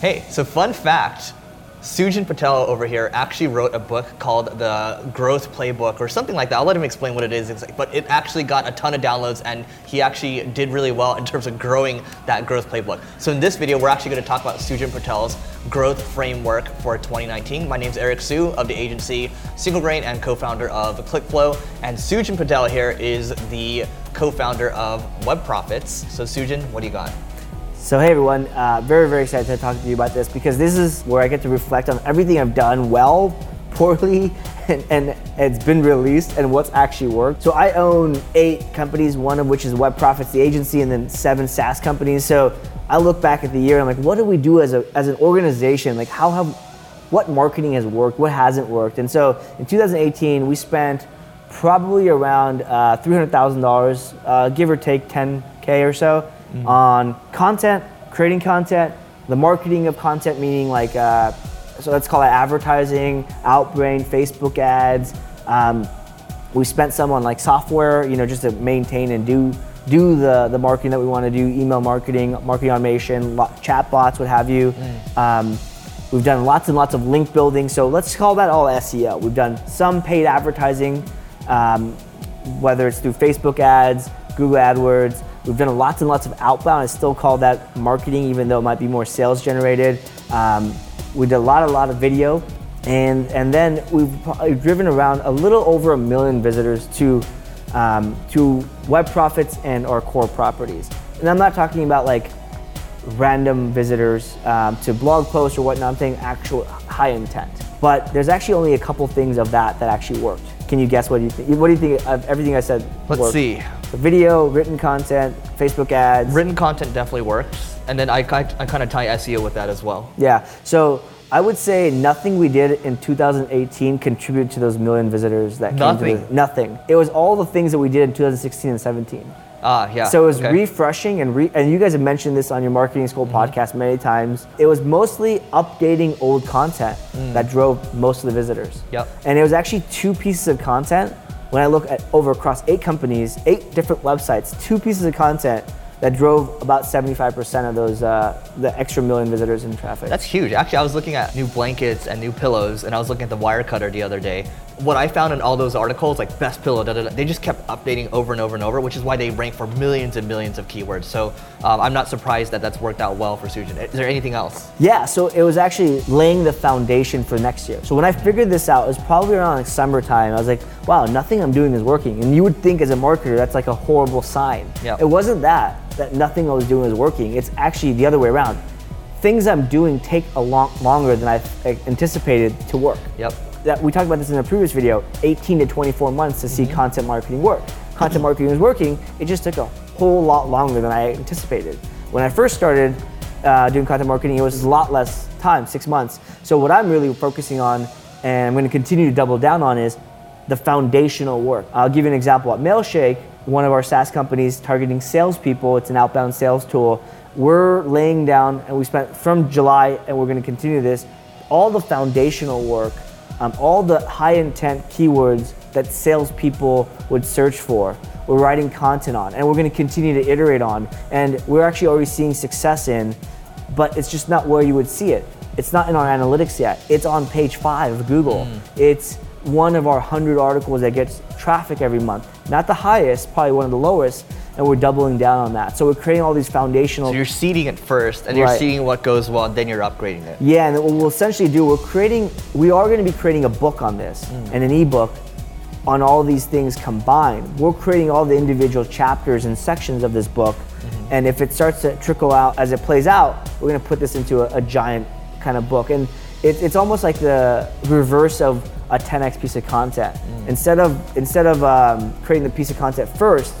Hey, so fun fact Sujan Patel over here actually wrote a book called The Growth Playbook or something like that. I'll let him explain what it is, but it actually got a ton of downloads and he actually did really well in terms of growing that growth playbook. So in this video, we're actually going to talk about Sujan Patel's growth framework for 2019. My name is Eric Siu of the agency Single Grain and co-founder of ClickFlow. And Sujan Patel here is the co-founder of Web Profits. So Sujan, what do you got? So hey everyone, uh, very very excited to talk to you about this because this is where I get to reflect on everything I've done well, poorly, and, and it's been released and what's actually worked. So I own eight companies, one of which is Web Profits, the agency, and then seven SaaS companies. So I look back at the year and I'm like, what do we do as a as an organization? Like how have what marketing has worked, what hasn't worked? And so in 2018 we spent probably around uh, $300,000, uh, give or take 10k or so mm-hmm. on content, creating content, the marketing of content, meaning like, uh, so let's call it advertising, Outbrain, Facebook ads. Um, we spent some on like software, you know, just to maintain and do do the, the marketing that we want to do, email marketing, marketing automation, chat bots, what have you. Mm. Um, we've done lots and lots of link building. So let's call that all SEO. We've done some paid advertising, um, whether it's through Facebook ads, Google AdWords, We've done lots and lots of outbound. I still call that marketing, even though it might be more sales generated. Um, we did a lot, a lot of video, and and then we've driven around a little over a million visitors to um, to web profits and our core properties. And I'm not talking about like random visitors um, to blog posts or whatnot. I'm saying actual high intent. But there's actually only a couple things of that that actually worked. Can you guess what do you think? What do you think of everything I said? Let's worked? see. Video, written content, Facebook ads. Written content definitely works, and then I, I, I kind of tie SEO with that as well. Yeah. So I would say nothing we did in 2018 contributed to those million visitors that nothing. came to the, nothing. It was all the things that we did in 2016 and 17. Ah, yeah. So it was okay. refreshing and re- and you guys have mentioned this on your marketing school mm-hmm. podcast many times. It was mostly updating old content mm. that drove most of the visitors. Yep. And it was actually two pieces of content when I look at over across eight companies, eight different websites, two pieces of content that drove about 75% of those uh, the extra million visitors in traffic. That's huge. Actually, I was looking at new blankets and new pillows, and I was looking at the Wirecutter the other day. What I found in all those articles, like best pillow, da, da, da, they just kept updating over and over and over, which is why they rank for millions and millions of keywords. So um, I'm not surprised that that's worked out well for Sujan. Is there anything else? Yeah, so it was actually laying the foundation for next year. So when I figured this out, it was probably around like summertime. I was like, wow, nothing I'm doing is working. And you would think as a marketer, that's like a horrible sign. Yep. It wasn't that that nothing I was doing was working. It's actually the other way around. Things I'm doing take a lot longer than I anticipated to work. Yep. That we talked about this in a previous video. 18 to 24 months to see mm-hmm. content marketing work. Content marketing was working. It just took a whole lot longer than I anticipated. When I first started uh, doing content marketing, it was a lot less time, six months. So what I'm really focusing on, and I'm going to continue to double down on, is the foundational work. I'll give you an example. At Mailshake, one of our SaaS companies targeting salespeople. It's an outbound sales tool. We're laying down, and we spent from July, and we're going to continue this, all the foundational work, um, all the high intent keywords that salespeople would search for. We're writing content on, and we're going to continue to iterate on. And we're actually already seeing success in, but it's just not where you would see it. It's not in our analytics yet. It's on page five of Google. Mm. It's one of our 100 articles that gets traffic every month. Not the highest, probably one of the lowest, and we're doubling down on that. So we're creating all these foundational. So you're seeding it first, and you're seeing what goes well, and then you're upgrading it. Yeah, and what we'll essentially do, we're creating, we are going to be creating a book on this, mm. and an ebook on all these things combined. We're creating all the individual chapters and sections of this book, mm-hmm. and if it starts to trickle out as it plays out, we're going to put this into a, a giant kind of book. And it, it's almost like the reverse of a 10x piece of content. Mm. Instead of instead of um, creating the piece of content first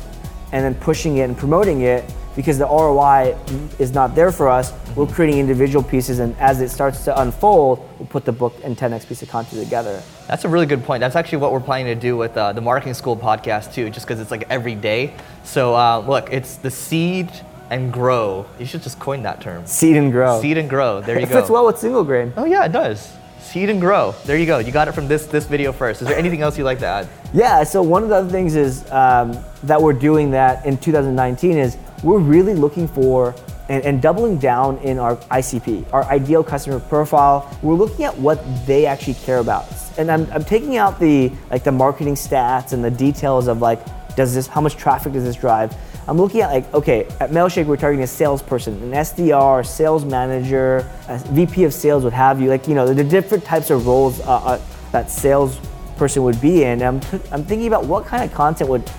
and then pushing it and promoting it because the ROI is not there for us, mm-hmm. we're creating individual pieces and as it starts to unfold, we'll put the book and 10x piece of content together. That's a really good point. That's actually what we're planning to do with uh, the Marketing School podcast too, just because it's like every day. So uh, look, it's the seed and grow. You should just coin that term. Seed and grow. Seed and grow. There you it go. It fits well with single grain. Oh yeah, it does. Seed and grow. There you go. You got it from this this video first. Is there anything else you'd like to add? Yeah. So one of the other things is um, that we're doing that in 2019 is we're really looking for and, and, doubling down in our ICP, our ideal customer profile. We're looking at what they actually care about. And I'm, I'm taking out the like the marketing stats and the details of like, does this how much traffic does this drive? I'm looking at like, okay, at Mailshake we're targeting a salesperson, an SDR, sales manager, a VP of sales, what have you. Like, you know, the different types of roles uh, uh, that salesperson would be in. I'm, t- I'm thinking about what kind of content would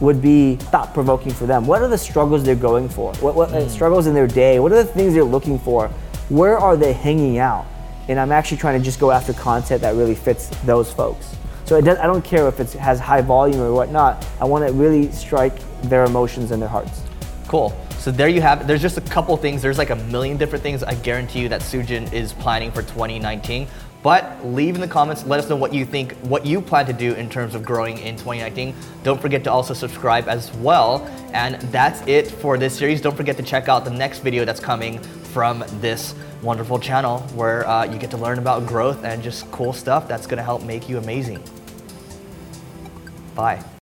would be thought provoking for them. What are the struggles they're going for? What, what mm. struggles in their day? What are the things they're looking for? Where are they hanging out? And I'm actually trying to just go after content that really fits those folks. So does, I don't care if it has high volume or whatnot. I want to really strike their emotions and their hearts. Cool. So there you have it. There's just a couple things. There's like a million different things I guarantee you that Sujan is planning for 2019. But leave in the comments, let us know what you think, what you plan to do in terms of growing in 2019. Don't forget to also subscribe as well. And that's it for this series. Don't forget to check out the next video that's coming from this wonderful channel where uh, you get to learn about growth and just cool stuff that's gonna help make you amazing. Bye.